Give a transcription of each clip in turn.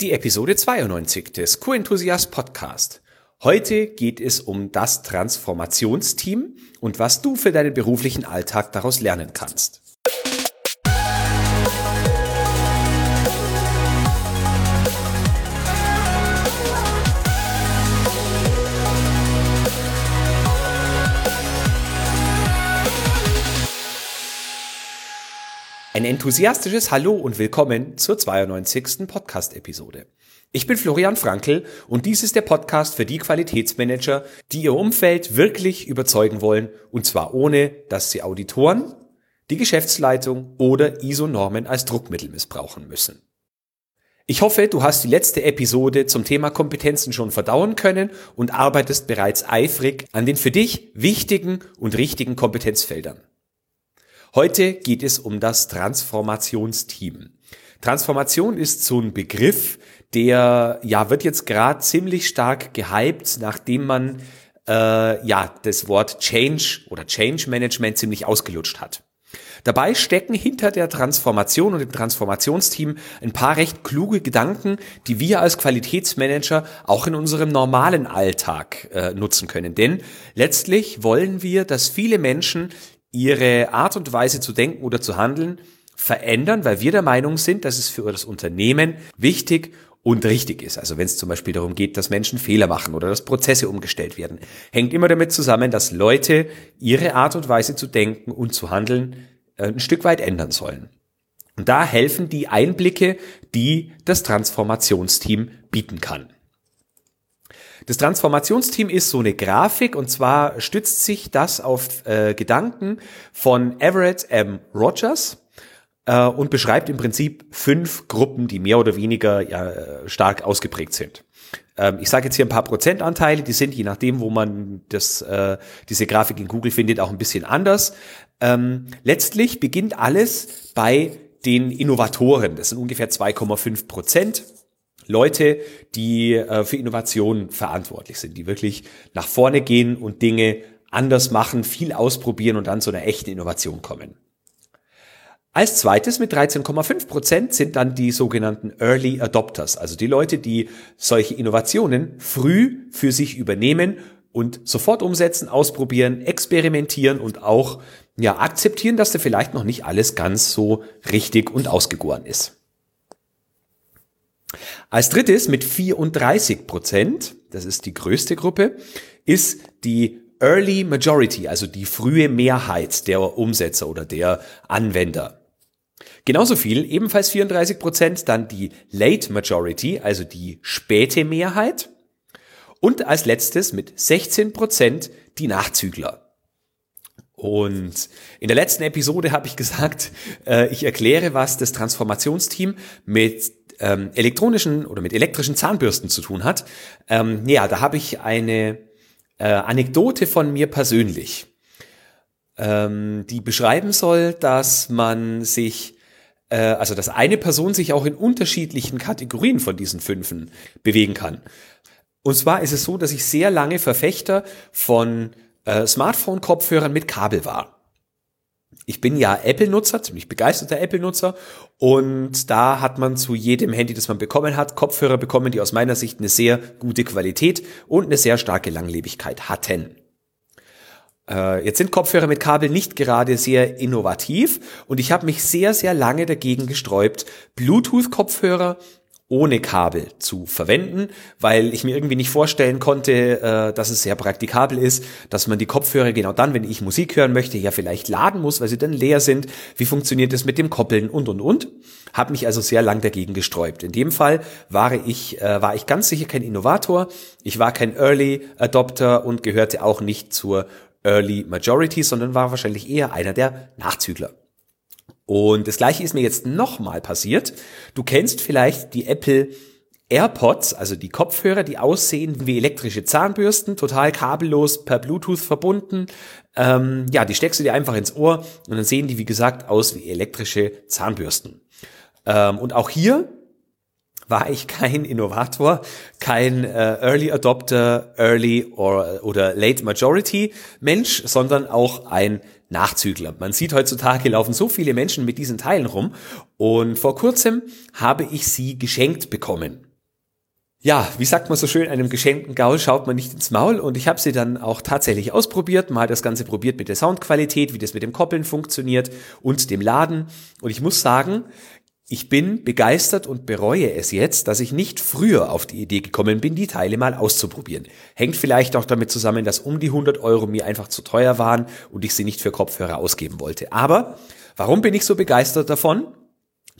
Die Episode 92 des Q-Enthusiast Podcast. Heute geht es um das Transformationsteam und was du für deinen beruflichen Alltag daraus lernen kannst. Ein enthusiastisches Hallo und willkommen zur 92. Podcast-Episode. Ich bin Florian Frankl und dies ist der Podcast für die Qualitätsmanager, die ihr Umfeld wirklich überzeugen wollen und zwar ohne, dass sie Auditoren, die Geschäftsleitung oder ISO-Normen als Druckmittel missbrauchen müssen. Ich hoffe, du hast die letzte Episode zum Thema Kompetenzen schon verdauen können und arbeitest bereits eifrig an den für dich wichtigen und richtigen Kompetenzfeldern. Heute geht es um das Transformationsteam. Transformation ist so ein Begriff, der ja wird jetzt gerade ziemlich stark gehypt, nachdem man äh, ja das Wort Change oder Change Management ziemlich ausgelutscht hat. Dabei stecken hinter der Transformation und dem Transformationsteam ein paar recht kluge Gedanken, die wir als Qualitätsmanager auch in unserem normalen Alltag äh, nutzen können. Denn letztlich wollen wir, dass viele Menschen ihre Art und Weise zu denken oder zu handeln verändern, weil wir der Meinung sind, dass es für das Unternehmen wichtig und richtig ist. Also wenn es zum Beispiel darum geht, dass Menschen Fehler machen oder dass Prozesse umgestellt werden, hängt immer damit zusammen, dass Leute ihre Art und Weise zu denken und zu handeln äh, ein Stück weit ändern sollen. Und da helfen die Einblicke, die das Transformationsteam bieten kann. Das Transformationsteam ist so eine Grafik und zwar stützt sich das auf äh, Gedanken von Everett M. Rogers äh, und beschreibt im Prinzip fünf Gruppen, die mehr oder weniger ja, äh, stark ausgeprägt sind. Ähm, ich sage jetzt hier ein paar Prozentanteile, die sind je nachdem, wo man das, äh, diese Grafik in Google findet, auch ein bisschen anders. Ähm, letztlich beginnt alles bei den Innovatoren. Das sind ungefähr 2,5 Prozent. Leute, die äh, für Innovation verantwortlich sind, die wirklich nach vorne gehen und Dinge anders machen, viel ausprobieren und dann zu einer echten Innovation kommen. Als zweites mit 13,5 Prozent sind dann die sogenannten Early Adopters, also die Leute, die solche Innovationen früh für sich übernehmen und sofort umsetzen, ausprobieren, experimentieren und auch ja akzeptieren, dass da vielleicht noch nicht alles ganz so richtig und ausgegoren ist. Als drittes mit 34 Prozent, das ist die größte Gruppe, ist die Early Majority, also die frühe Mehrheit der Umsetzer oder der Anwender. Genauso viel, ebenfalls 34 Prozent, dann die Late Majority, also die späte Mehrheit. Und als letztes mit 16 Prozent die Nachzügler. Und in der letzten Episode habe ich gesagt, äh, ich erkläre, was das Transformationsteam mit ähm, elektronischen oder mit elektrischen Zahnbürsten zu tun hat. Ähm, ja, da habe ich eine äh, Anekdote von mir persönlich, ähm, die beschreiben soll, dass man sich äh, also dass eine Person sich auch in unterschiedlichen Kategorien von diesen Fünfen bewegen kann. Und zwar ist es so, dass ich sehr lange Verfechter von äh, Smartphone-Kopfhörern mit Kabel war ich bin ja Apple-Nutzer, ziemlich begeisterter Apple-Nutzer und da hat man zu jedem Handy, das man bekommen hat, Kopfhörer bekommen, die aus meiner Sicht eine sehr gute Qualität und eine sehr starke Langlebigkeit hatten. Äh, jetzt sind Kopfhörer mit Kabel nicht gerade sehr innovativ und ich habe mich sehr, sehr lange dagegen gesträubt, Bluetooth-Kopfhörer ohne Kabel zu verwenden, weil ich mir irgendwie nicht vorstellen konnte, äh, dass es sehr praktikabel ist, dass man die Kopfhörer genau dann, wenn ich Musik hören möchte, ja vielleicht laden muss, weil sie dann leer sind. Wie funktioniert es mit dem Koppeln und und und? Hab mich also sehr lang dagegen gesträubt. In dem Fall war ich äh, war ich ganz sicher kein Innovator. Ich war kein Early Adopter und gehörte auch nicht zur Early Majority, sondern war wahrscheinlich eher einer der Nachzügler. Und das gleiche ist mir jetzt nochmal passiert. Du kennst vielleicht die Apple AirPods, also die Kopfhörer, die aussehen wie elektrische Zahnbürsten, total kabellos per Bluetooth verbunden. Ähm, ja, die steckst du dir einfach ins Ohr und dann sehen die, wie gesagt, aus wie elektrische Zahnbürsten. Ähm, und auch hier war ich kein Innovator, kein äh, Early Adopter, Early or, oder Late Majority Mensch, sondern auch ein Nachzügler. Man sieht heutzutage laufen so viele Menschen mit diesen Teilen rum und vor kurzem habe ich sie geschenkt bekommen. Ja, wie sagt man so schön, einem geschenkten Gaul schaut man nicht ins Maul und ich habe sie dann auch tatsächlich ausprobiert, mal das Ganze probiert mit der Soundqualität, wie das mit dem Koppeln funktioniert und dem Laden und ich muss sagen, ich bin begeistert und bereue es jetzt, dass ich nicht früher auf die Idee gekommen bin, die Teile mal auszuprobieren. Hängt vielleicht auch damit zusammen, dass um die 100 Euro mir einfach zu teuer waren und ich sie nicht für Kopfhörer ausgeben wollte. Aber warum bin ich so begeistert davon?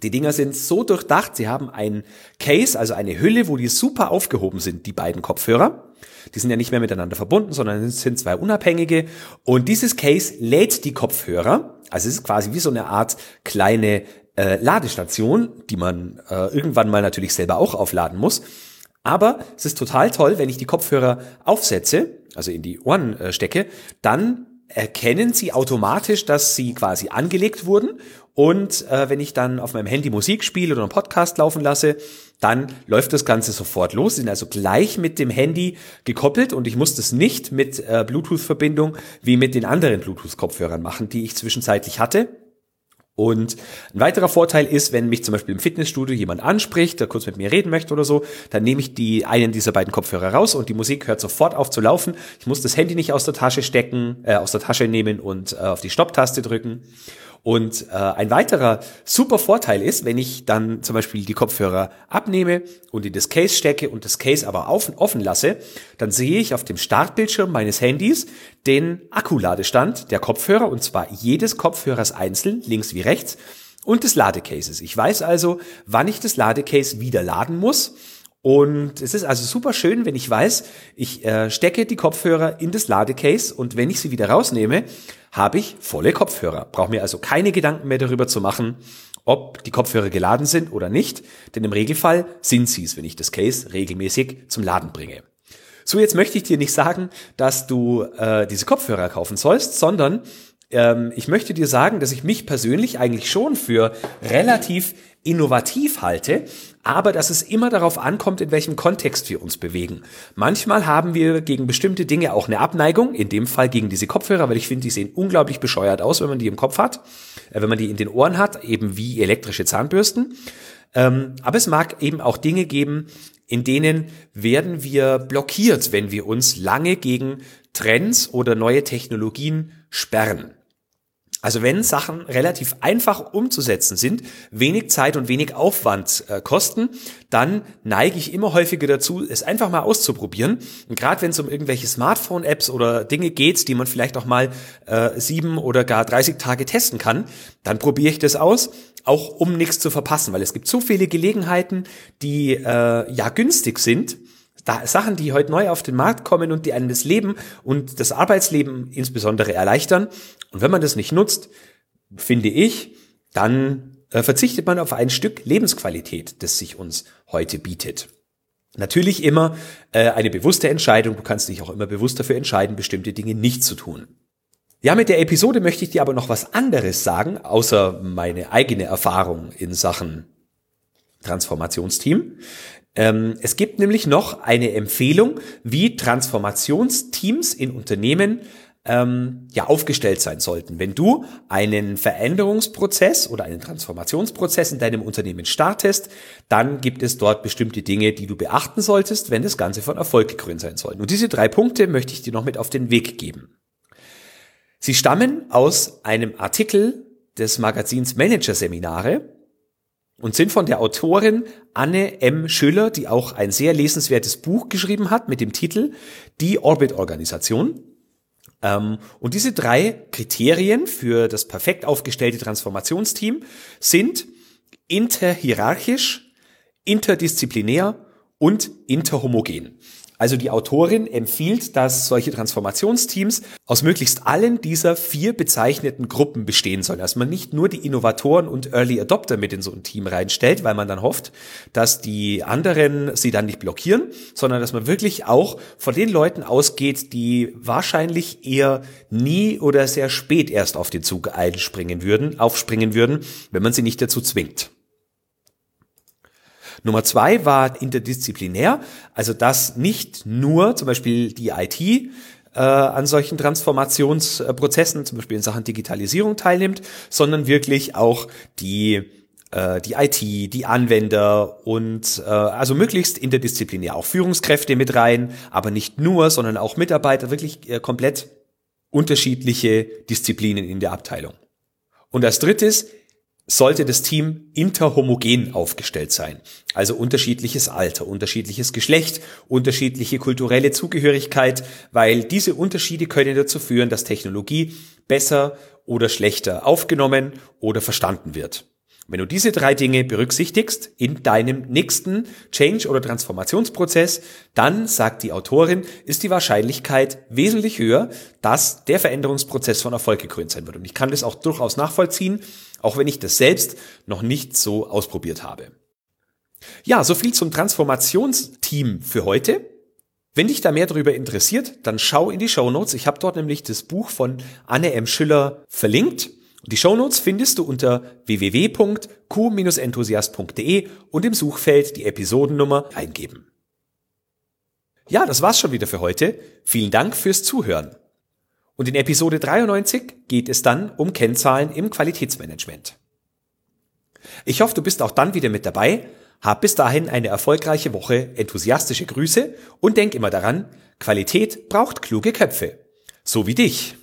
Die Dinger sind so durchdacht, sie haben ein Case, also eine Hülle, wo die super aufgehoben sind, die beiden Kopfhörer. Die sind ja nicht mehr miteinander verbunden, sondern sind zwei unabhängige. Und dieses Case lädt die Kopfhörer. Also es ist quasi wie so eine Art kleine äh, Ladestation, die man äh, irgendwann mal natürlich selber auch aufladen muss. Aber es ist total toll, wenn ich die Kopfhörer aufsetze, also in die Ohren äh, stecke, dann erkennen sie automatisch, dass sie quasi angelegt wurden. Und äh, wenn ich dann auf meinem Handy Musik spiele oder einen Podcast laufen lasse, dann läuft das Ganze sofort los. Sie sind also gleich mit dem Handy gekoppelt und ich muss das nicht mit äh, Bluetooth-Verbindung wie mit den anderen Bluetooth-Kopfhörern machen, die ich zwischenzeitlich hatte. Und ein weiterer Vorteil ist, wenn mich zum Beispiel im Fitnessstudio jemand anspricht, der kurz mit mir reden möchte oder so, dann nehme ich die einen dieser beiden Kopfhörer raus und die Musik hört sofort auf zu laufen. Ich muss das Handy nicht aus der Tasche stecken, äh, aus der Tasche nehmen und äh, auf die Stopptaste drücken. Und äh, ein weiterer super Vorteil ist, wenn ich dann zum Beispiel die Kopfhörer abnehme und in das Case stecke und das Case aber auf, offen lasse, dann sehe ich auf dem Startbildschirm meines Handys den Akkuladestand der Kopfhörer und zwar jedes Kopfhörers einzeln, links wie rechts, und des Ladecases. Ich weiß also, wann ich das Ladecase wieder laden muss. Und es ist also super schön, wenn ich weiß, ich äh, stecke die Kopfhörer in das Ladecase und wenn ich sie wieder rausnehme, habe ich volle Kopfhörer. Brauche mir also keine Gedanken mehr darüber zu machen, ob die Kopfhörer geladen sind oder nicht, denn im Regelfall sind sie es, wenn ich das Case regelmäßig zum Laden bringe. So, jetzt möchte ich dir nicht sagen, dass du äh, diese Kopfhörer kaufen sollst, sondern ähm, ich möchte dir sagen, dass ich mich persönlich eigentlich schon für relativ innovativ halte, aber dass es immer darauf ankommt, in welchem Kontext wir uns bewegen. Manchmal haben wir gegen bestimmte Dinge auch eine Abneigung, in dem Fall gegen diese Kopfhörer, weil ich finde, die sehen unglaublich bescheuert aus, wenn man die im Kopf hat, äh, wenn man die in den Ohren hat, eben wie elektrische Zahnbürsten. Ähm, aber es mag eben auch Dinge geben, in denen werden wir blockiert, wenn wir uns lange gegen Trends oder neue Technologien sperren. Also wenn Sachen relativ einfach umzusetzen sind, wenig Zeit und wenig Aufwand äh, kosten, dann neige ich immer häufiger dazu, es einfach mal auszuprobieren. Und gerade wenn es um irgendwelche Smartphone-Apps oder Dinge geht, die man vielleicht auch mal äh, sieben oder gar 30 Tage testen kann, dann probiere ich das aus, auch um nichts zu verpassen, weil es gibt so viele Gelegenheiten, die äh, ja günstig sind da, Sachen, die heute neu auf den Markt kommen und die einem das Leben und das Arbeitsleben insbesondere erleichtern. Und wenn man das nicht nutzt, finde ich, dann äh, verzichtet man auf ein Stück Lebensqualität, das sich uns heute bietet. Natürlich immer äh, eine bewusste Entscheidung. Du kannst dich auch immer bewusst dafür entscheiden, bestimmte Dinge nicht zu tun. Ja, mit der Episode möchte ich dir aber noch was anderes sagen, außer meine eigene Erfahrung in Sachen Transformationsteam. Ähm, es gibt nämlich noch eine Empfehlung, wie Transformationsteams in Unternehmen ähm, ja aufgestellt sein sollten. Wenn du einen Veränderungsprozess oder einen Transformationsprozess in deinem Unternehmen startest, dann gibt es dort bestimmte Dinge, die du beachten solltest, wenn das Ganze von Erfolg gekrönt sein soll. Und diese drei Punkte möchte ich dir noch mit auf den Weg geben. Sie stammen aus einem Artikel des Magazins Manager Seminare und sind von der Autorin Anne M. Schüller, die auch ein sehr lesenswertes Buch geschrieben hat mit dem Titel Die Orbit-Organisation. Ähm, und diese drei Kriterien für das perfekt aufgestellte Transformationsteam sind interhierarchisch, interdisziplinär und interhomogen. Also die Autorin empfiehlt, dass solche Transformationsteams aus möglichst allen dieser vier bezeichneten Gruppen bestehen sollen. Dass man nicht nur die Innovatoren und Early Adopter mit in so ein Team reinstellt, weil man dann hofft, dass die anderen sie dann nicht blockieren, sondern dass man wirklich auch von den Leuten ausgeht, die wahrscheinlich eher nie oder sehr spät erst auf den Zug einspringen würden, aufspringen würden, wenn man sie nicht dazu zwingt. Nummer zwei war interdisziplinär, also dass nicht nur zum Beispiel die IT äh, an solchen Transformationsprozessen, zum Beispiel in Sachen Digitalisierung teilnimmt, sondern wirklich auch die äh, die IT, die Anwender und äh, also möglichst interdisziplinär auch Führungskräfte mit rein, aber nicht nur, sondern auch Mitarbeiter, wirklich äh, komplett unterschiedliche Disziplinen in der Abteilung. Und als drittes sollte das Team interhomogen aufgestellt sein. Also unterschiedliches Alter, unterschiedliches Geschlecht, unterschiedliche kulturelle Zugehörigkeit, weil diese Unterschiede können dazu führen, dass Technologie besser oder schlechter aufgenommen oder verstanden wird. Wenn du diese drei Dinge berücksichtigst in deinem nächsten Change- oder Transformationsprozess, dann, sagt die Autorin, ist die Wahrscheinlichkeit wesentlich höher, dass der Veränderungsprozess von Erfolg gekrönt sein wird. Und ich kann das auch durchaus nachvollziehen, auch wenn ich das selbst noch nicht so ausprobiert habe. Ja, so viel zum Transformationsteam für heute. Wenn dich da mehr darüber interessiert, dann schau in die Show Notes. Ich habe dort nämlich das Buch von Anne M. Schiller verlinkt. Die Shownotes findest du unter www.q-enthusiast.de und im Suchfeld die Episodennummer eingeben. Ja, das war's schon wieder für heute. Vielen Dank fürs Zuhören. Und in Episode 93 geht es dann um Kennzahlen im Qualitätsmanagement. Ich hoffe, du bist auch dann wieder mit dabei. Hab bis dahin eine erfolgreiche Woche, enthusiastische Grüße und denk immer daran, Qualität braucht kluge Köpfe. So wie dich.